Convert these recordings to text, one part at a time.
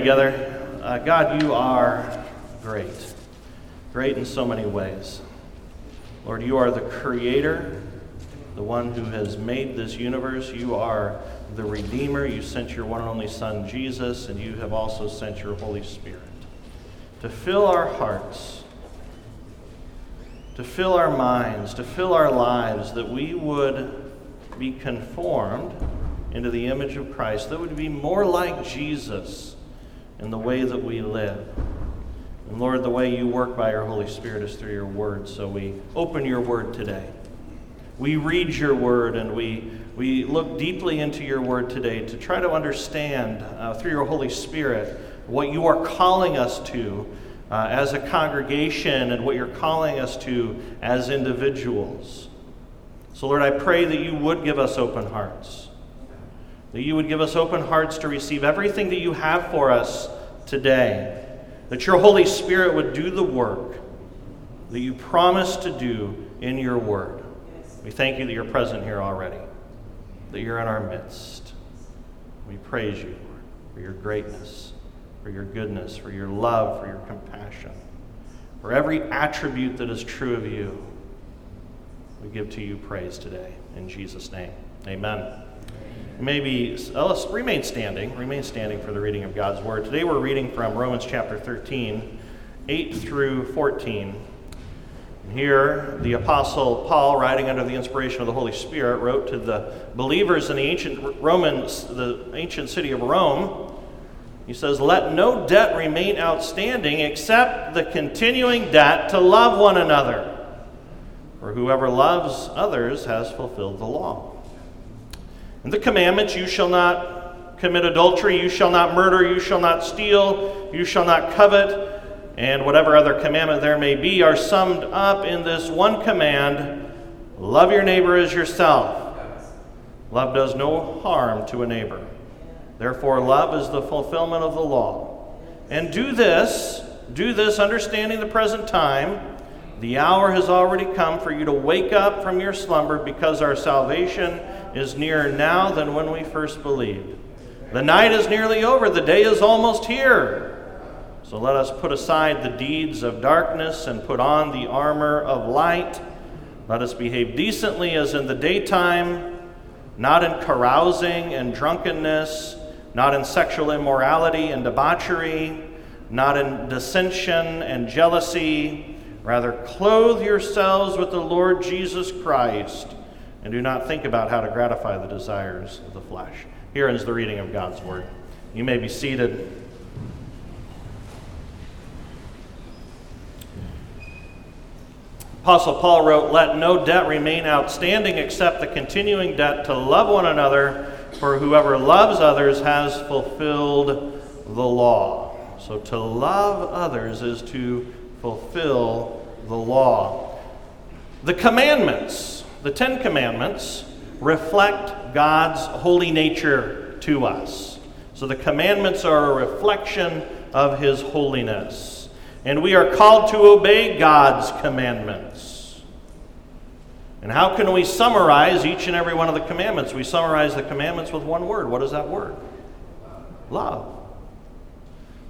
together. Uh, God, you are great. Great in so many ways. Lord, you are the creator, the one who has made this universe. You are the Redeemer. You sent your one and only Son, Jesus, and you have also sent your Holy Spirit to fill our hearts, to fill our minds, to fill our lives, that we would be conformed into the image of Christ, that would be more like Jesus in the way that we live. And Lord, the way you work by your Holy Spirit is through your word. So we open your word today. We read your word and we, we look deeply into your word today to try to understand uh, through your Holy Spirit what you are calling us to uh, as a congregation and what you're calling us to as individuals. So, Lord, I pray that you would give us open hearts, that you would give us open hearts to receive everything that you have for us today, that your Holy Spirit would do the work that you promised to do in your word. We thank you that you're present here already, that you're in our midst. We praise you, Lord, for your greatness for your goodness, for your love, for your compassion, for every attribute that is true of you. We give to you praise today. In Jesus' name, amen. Maybe uh, let's remain standing, remain standing for the reading of God's word. Today we're reading from Romans chapter 13, 8 through 14. Here, the Apostle Paul, writing under the inspiration of the Holy Spirit, wrote to the believers in the ancient Romans, the ancient city of Rome, he says, Let no debt remain outstanding except the continuing debt to love one another. For whoever loves others has fulfilled the law. And the commandments you shall not commit adultery, you shall not murder, you shall not steal, you shall not covet, and whatever other commandment there may be are summed up in this one command love your neighbor as yourself. Love does no harm to a neighbor. Therefore, love is the fulfillment of the law. And do this, do this understanding the present time. The hour has already come for you to wake up from your slumber because our salvation is nearer now than when we first believed. The night is nearly over, the day is almost here. So let us put aside the deeds of darkness and put on the armor of light. Let us behave decently as in the daytime, not in carousing and drunkenness not in sexual immorality and debauchery, not in dissension and jealousy. Rather, clothe yourselves with the Lord Jesus Christ, and do not think about how to gratify the desires of the flesh. Here ends the reading of God's Word. You may be seated. Apostle Paul wrote, Let no debt remain outstanding except the continuing debt to love one another for whoever loves others has fulfilled the law. So to love others is to fulfill the law. The commandments, the Ten Commandments, reflect God's holy nature to us. So the commandments are a reflection of His holiness. And we are called to obey God's commandments. And how can we summarize each and every one of the commandments? We summarize the commandments with one word. What is that word? Love.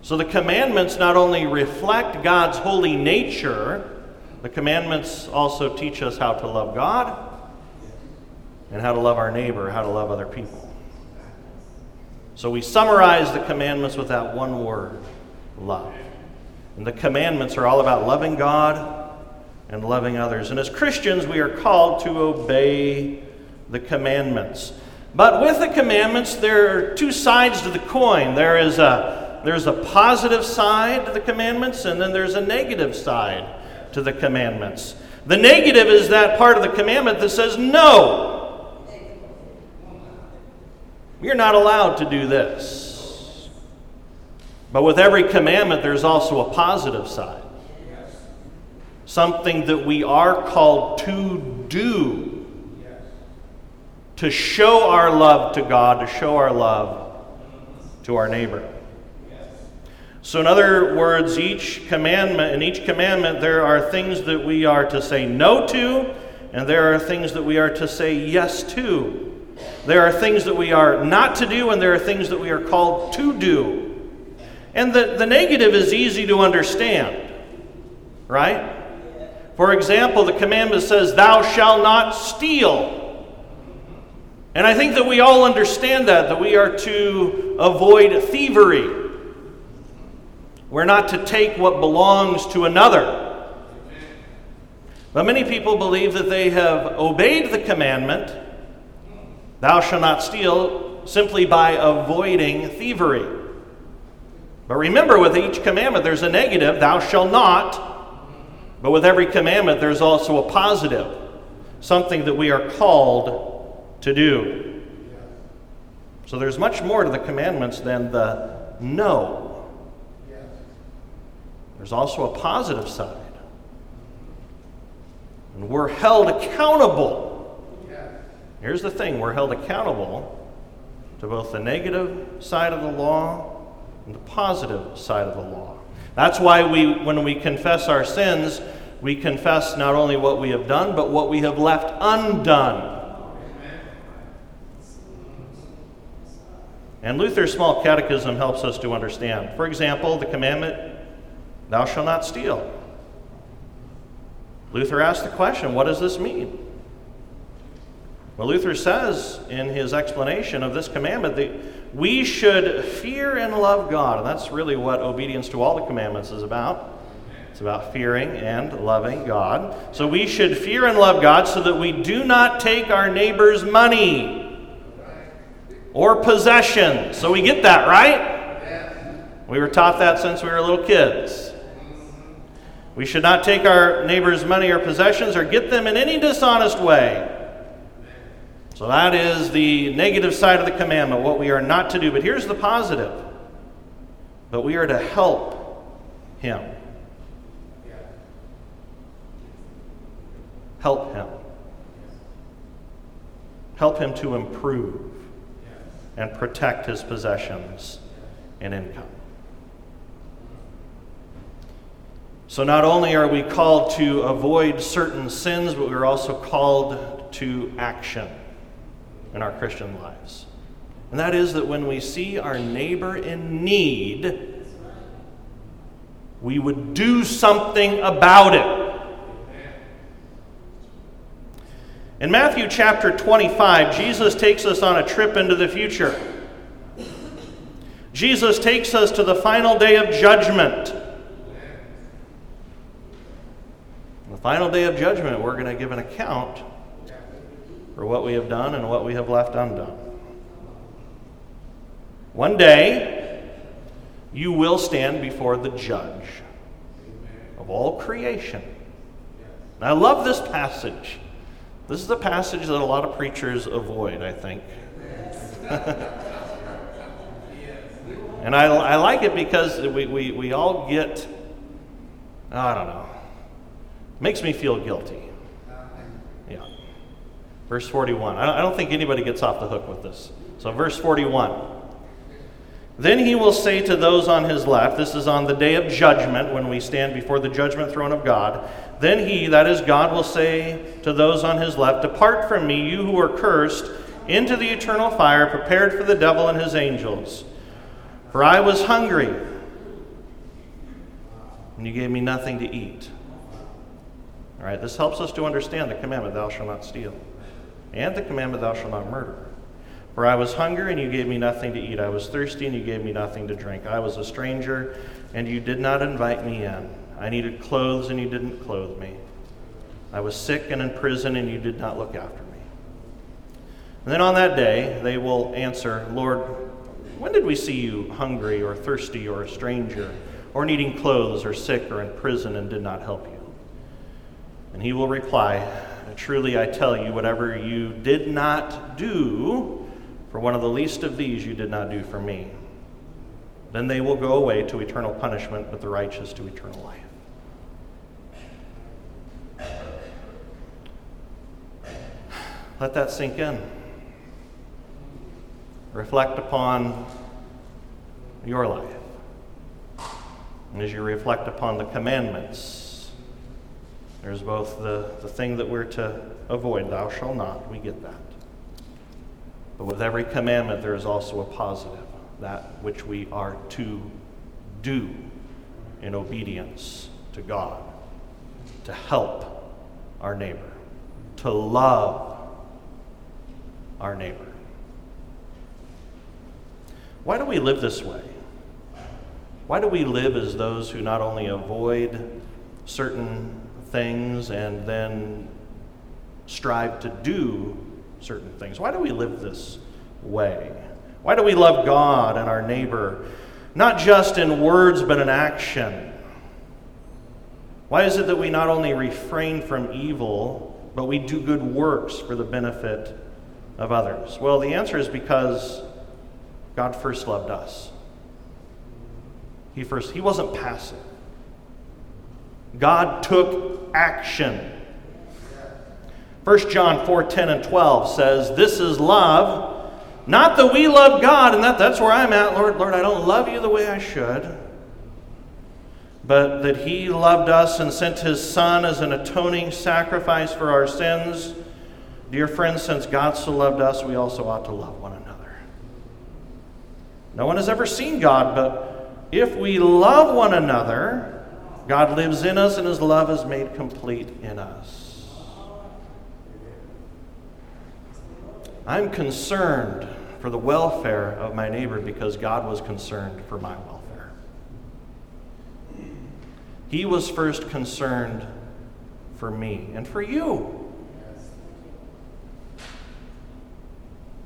So the commandments not only reflect God's holy nature, the commandments also teach us how to love God and how to love our neighbor, how to love other people. So we summarize the commandments with that one word love. And the commandments are all about loving God and loving others. And as Christians, we are called to obey the commandments. But with the commandments, there are two sides to the coin. There is a, there's a positive side to the commandments, and then there's a negative side to the commandments. The negative is that part of the commandment that says, no, you're not allowed to do this. But with every commandment, there's also a positive side something that we are called to do to show our love to God, to show our love to our neighbor. So, in other words, each commandment, in each commandment, there are things that we are to say no to, and there are things that we are to say yes to. There are things that we are not to do, and there are things that we are called to do. And the, the negative is easy to understand, right? For example, the commandment says, Thou shalt not steal. And I think that we all understand that, that we are to avoid thievery. We're not to take what belongs to another. But many people believe that they have obeyed the commandment, Thou shalt not steal, simply by avoiding thievery. But remember, with each commandment, there's a negative, Thou shalt not. But with every commandment, there's also a positive, something that we are called to do. So there's much more to the commandments than the no. There's also a positive side. And we're held accountable. Here's the thing we're held accountable to both the negative side of the law and the positive side of the law. That's why we, when we confess our sins, we confess not only what we have done, but what we have left undone. And Luther's small catechism helps us to understand. For example, the commandment, Thou shalt not steal. Luther asked the question, What does this mean? Well, Luther says in his explanation of this commandment that we should fear and love God. And that's really what obedience to all the commandments is about. It's about fearing and loving God. So we should fear and love God so that we do not take our neighbor's money or possession. So we get that, right? We were taught that since we were little kids. We should not take our neighbor's money or possessions or get them in any dishonest way. So that is the negative side of the commandment, what we are not to do. But here's the positive. But we are to help him. Help him. Help him to improve and protect his possessions and income. So, not only are we called to avoid certain sins, but we're also called to action in our Christian lives. And that is that when we see our neighbor in need, we would do something about it. In Matthew chapter 25, Jesus takes us on a trip into the future. Jesus takes us to the final day of judgment. the final day of judgment, we're going to give an account for what we have done and what we have left undone. One day, you will stand before the judge of all creation. And I love this passage. This is the passage that a lot of preachers avoid, I think. and I, I like it because we, we, we all get, I don't know, makes me feel guilty. Yeah. Verse 41. I don't think anybody gets off the hook with this. So, verse 41. Then he will say to those on his left, this is on the day of judgment when we stand before the judgment throne of God. Then he, that is God, will say to those on his left, Depart from me, you who are cursed, into the eternal fire prepared for the devil and his angels. For I was hungry, and you gave me nothing to eat. All right, this helps us to understand the commandment, Thou shalt not steal and the commandment, Thou shalt not murder. For I was hungry, and you gave me nothing to eat. I was thirsty, and you gave me nothing to drink. I was a stranger, and you did not invite me in. I needed clothes, and you didn't clothe me. I was sick and in prison, and you did not look after me. And then on that day, they will answer, Lord, when did we see you hungry, or thirsty, or a stranger, or needing clothes, or sick, or in prison, and did not help you? And he will reply, Truly I tell you, whatever you did not do for one of the least of these, you did not do for me. Then they will go away to eternal punishment, but the righteous to eternal life. Let that sink in. Reflect upon your life. And as you reflect upon the commandments, there's both the, the thing that we're to avoid, thou shalt not, we get that. But with every commandment, there is also a positive, that which we are to do in obedience to God, to help our neighbor, to love our neighbor. Why do we live this way? Why do we live as those who not only avoid certain things and then strive to do certain things? Why do we live this way? Why do we love God and our neighbor, not just in words, but in action? Why is it that we not only refrain from evil, but we do good works for the benefit of others? Well, the answer is because God first loved us. He first, he wasn't passive. God took action. 1 John 4 10 and 12 says, This is love. Not that we love God, and that, that's where I'm at, Lord. Lord, I don't love you the way I should. But that He loved us and sent His Son as an atoning sacrifice for our sins. Dear friends, since God so loved us, we also ought to love one another. No one has ever seen God, but if we love one another, God lives in us and his love is made complete in us. I'm concerned for the welfare of my neighbor because God was concerned for my welfare. He was first concerned for me and for you.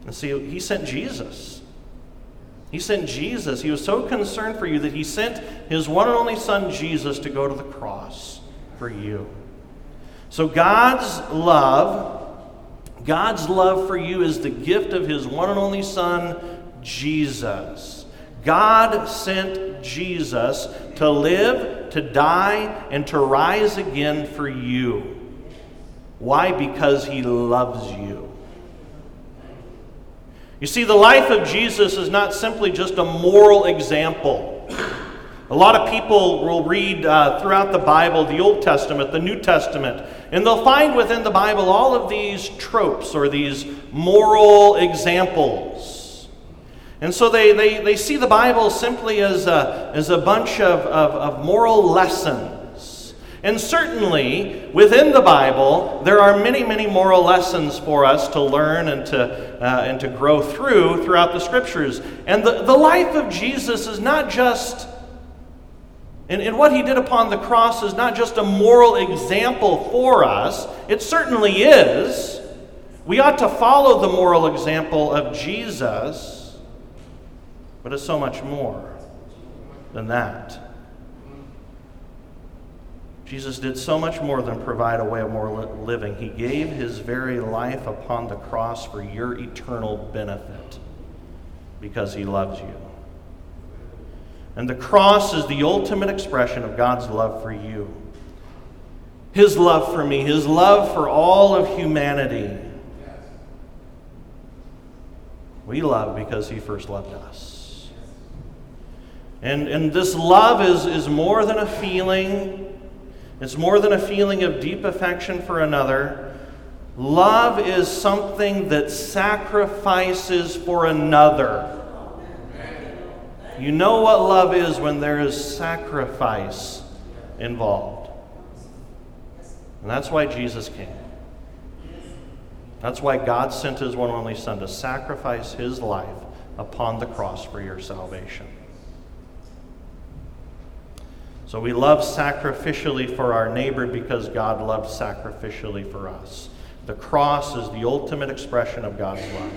And see, he sent Jesus. He sent Jesus. He was so concerned for you that he sent his one and only Son, Jesus, to go to the cross for you. So God's love, God's love for you is the gift of his one and only Son, Jesus. God sent Jesus to live, to die, and to rise again for you. Why? Because he loves you. You see, the life of Jesus is not simply just a moral example. A lot of people will read uh, throughout the Bible, the Old Testament, the New Testament, and they'll find within the Bible all of these tropes or these moral examples. And so they, they, they see the Bible simply as a, as a bunch of, of, of moral lessons. And certainly, within the Bible, there are many, many moral lessons for us to learn and to, uh, and to grow through throughout the Scriptures. And the, the life of Jesus is not just, and, and what he did upon the cross is not just a moral example for us, it certainly is. We ought to follow the moral example of Jesus, but it's so much more than that. Jesus did so much more than provide a way of more living. He gave his very life upon the cross for your eternal benefit because he loves you. And the cross is the ultimate expression of God's love for you. His love for me, his love for all of humanity. We love because he first loved us. And, and this love is, is more than a feeling, it's more than a feeling of deep affection for another. Love is something that sacrifices for another. You know what love is when there is sacrifice involved. And that's why Jesus came. That's why God sent his one only Son to sacrifice his life upon the cross for your salvation. So we love sacrificially for our neighbor because God loved sacrificially for us. The cross is the ultimate expression of God's love.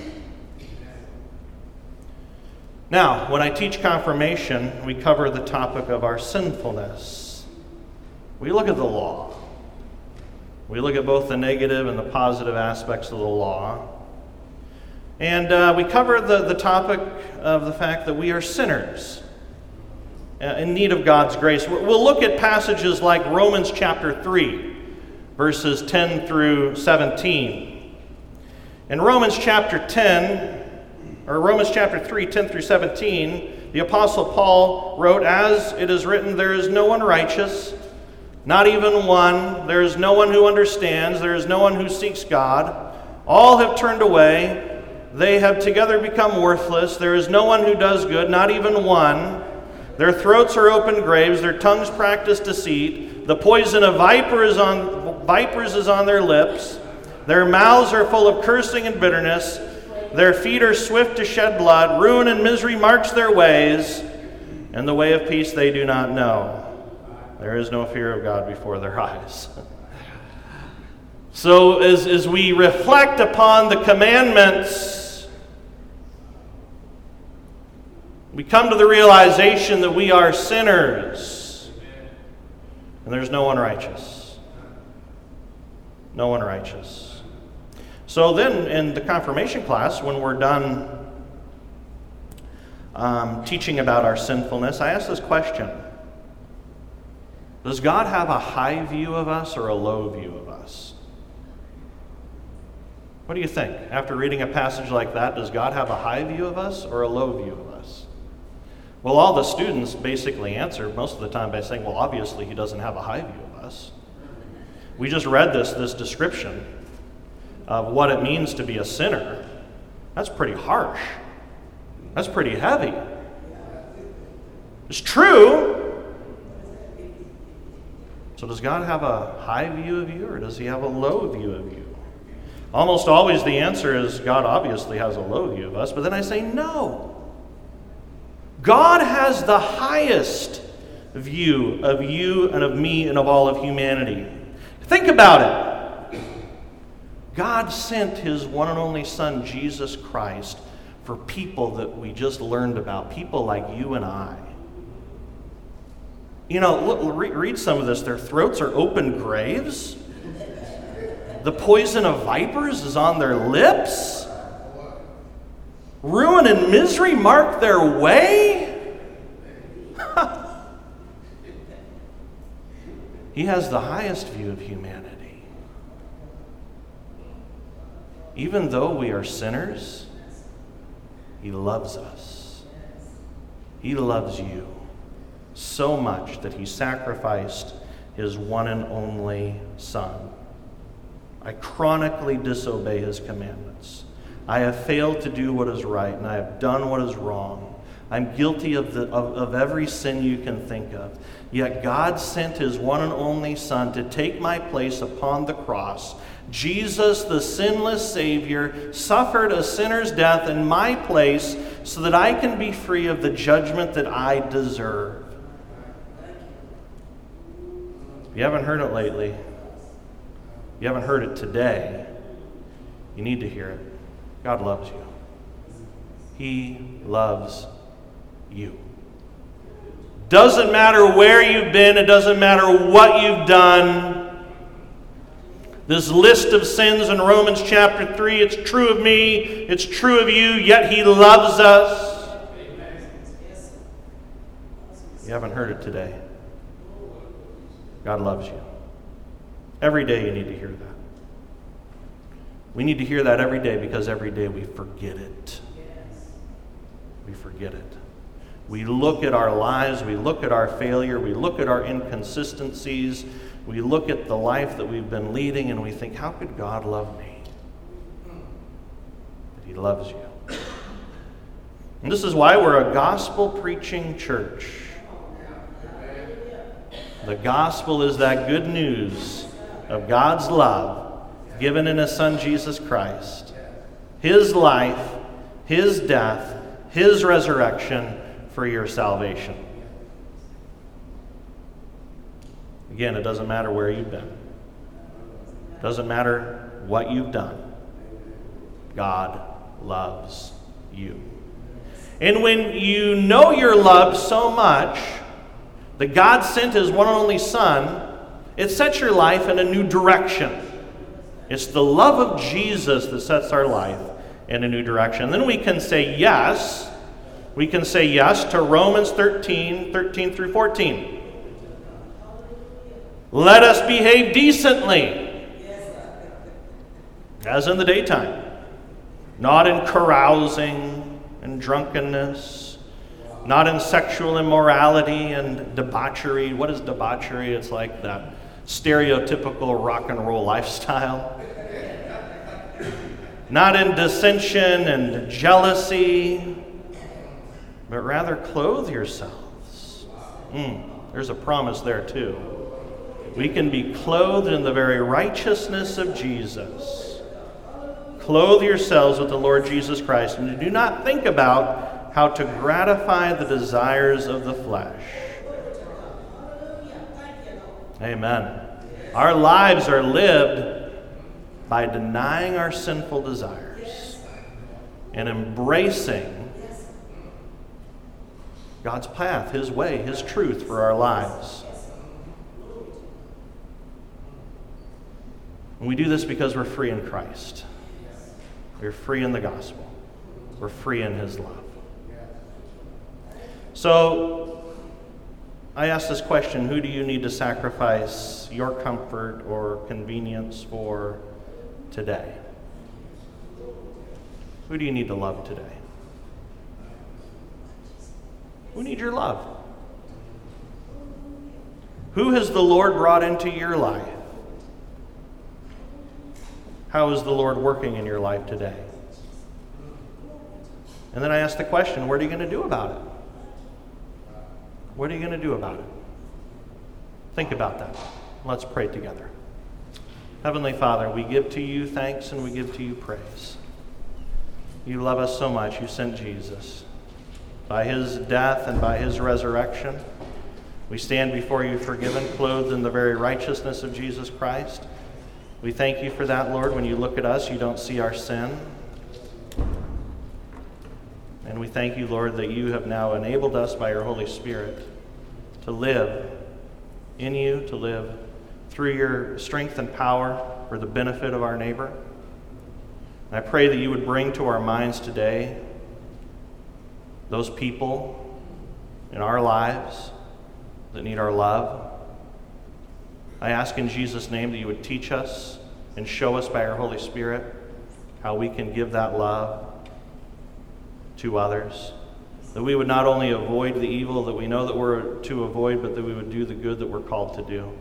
Now, when I teach confirmation, we cover the topic of our sinfulness. We look at the law. We look at both the negative and the positive aspects of the law. And uh, we cover the, the topic of the fact that we are sinners. Uh, in need of God's grace. We'll look at passages like Romans chapter 3, verses 10 through 17. In Romans chapter 10, or Romans chapter 3, 10 through 17, the Apostle Paul wrote, As it is written, there is no one righteous, not even one. There is no one who understands. There is no one who seeks God. All have turned away. They have together become worthless. There is no one who does good, not even one. Their throats are open graves, their tongues practice deceit. The poison of vipers, on, vipers is on their lips. Their mouths are full of cursing and bitterness. Their feet are swift to shed blood. Ruin and misery march their ways, and the way of peace they do not know. There is no fear of God before their eyes. so, as, as we reflect upon the commandments, we come to the realization that we are sinners and there's no one righteous. No one righteous. So then, in the confirmation class, when we're done um, teaching about our sinfulness, I ask this question Does God have a high view of us or a low view of us? What do you think? After reading a passage like that, does God have a high view of us or a low view of us? Well, all the students basically answer most of the time by saying, well, obviously he doesn't have a high view of us. We just read this, this description of what it means to be a sinner. That's pretty harsh. That's pretty heavy. It's true. So, does God have a high view of you or does he have a low view of you? Almost always the answer is God obviously has a low view of us, but then I say no. God has the highest view of you and of me and of all of humanity. Think about it. God sent his one and only Son, Jesus Christ, for people that we just learned about, people like you and I. You know, look, read some of this. Their throats are open graves. The poison of vipers is on their lips. Ruin and misery mark their way? he has the highest view of humanity. Even though we are sinners, He loves us. He loves you so much that He sacrificed His one and only Son. I chronically disobey His commandments. I have failed to do what is right, and I have done what is wrong. I'm guilty of, the, of, of, every sin you can think of. Yet God sent his one and only Son to take my place upon the cross. Jesus, the sinless Savior, suffered a sinner's death in my place so that I can be free of the judgment that I deserve. If you haven't heard it lately, you haven't heard it today, you need to hear it. God loves you. He loves you. Doesn't matter where you've been, it doesn't matter what you've done. This list of sins in Romans chapter 3, it's true of me, it's true of you, yet He loves us. You haven't heard it today. God loves you. Every day you need to hear that. We need to hear that every day because every day we forget it. We forget it. We look at our lives, we look at our failure, we look at our inconsistencies, we look at the life that we've been leading, and we think, how could God love me? But He loves you. And this is why we're a gospel preaching church. The gospel is that good news of God's love given in His Son Jesus Christ, His life, His death, His resurrection for your salvation. Again, it doesn't matter where you've been. It doesn't matter what you've done. God loves you. And when you know you're loved so much that God sent His one and only Son, it sets your life in a new direction. It's the love of Jesus that sets our life in a new direction. Then we can say yes. We can say yes to Romans 13, 13 through 14. Let us behave decently, as in the daytime, not in carousing and drunkenness, not in sexual immorality and debauchery. What is debauchery? It's like that stereotypical rock and roll lifestyle. Not in dissension and jealousy, but rather clothe yourselves Mm, there's a promise there, too. We can be clothed in the very righteousness of Jesus. Clothe yourselves with the Lord Jesus Christ, and do not think about how to gratify the desires of the flesh. Amen. Our lives are lived by denying our sinful desires and embracing God's path, His way, His truth for our lives. And we do this because we're free in Christ. We're free in the gospel. We're free in His love. So, I ask this question Who do you need to sacrifice your comfort or convenience for today? Who do you need to love today? Who needs your love? Who has the Lord brought into your life? How is the Lord working in your life today? And then I ask the question what are you going to do about it? What are you going to do about it? Think about that. Let's pray together. Heavenly Father, we give to you thanks and we give to you praise. You love us so much, you sent Jesus. By his death and by his resurrection, we stand before you forgiven, clothed in the very righteousness of Jesus Christ. We thank you for that, Lord. When you look at us, you don't see our sin. And we thank you, Lord, that you have now enabled us by your Holy Spirit to live in you, to live through your strength and power for the benefit of our neighbor. And I pray that you would bring to our minds today those people in our lives that need our love. I ask in Jesus' name that you would teach us and show us by your Holy Spirit how we can give that love to others. That we would not only avoid the evil that we know that we're to avoid, but that we would do the good that we're called to do.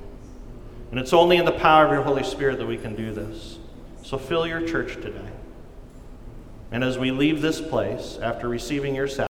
And it's only in the power of your Holy Spirit that we can do this. So fill your church today. And as we leave this place after receiving your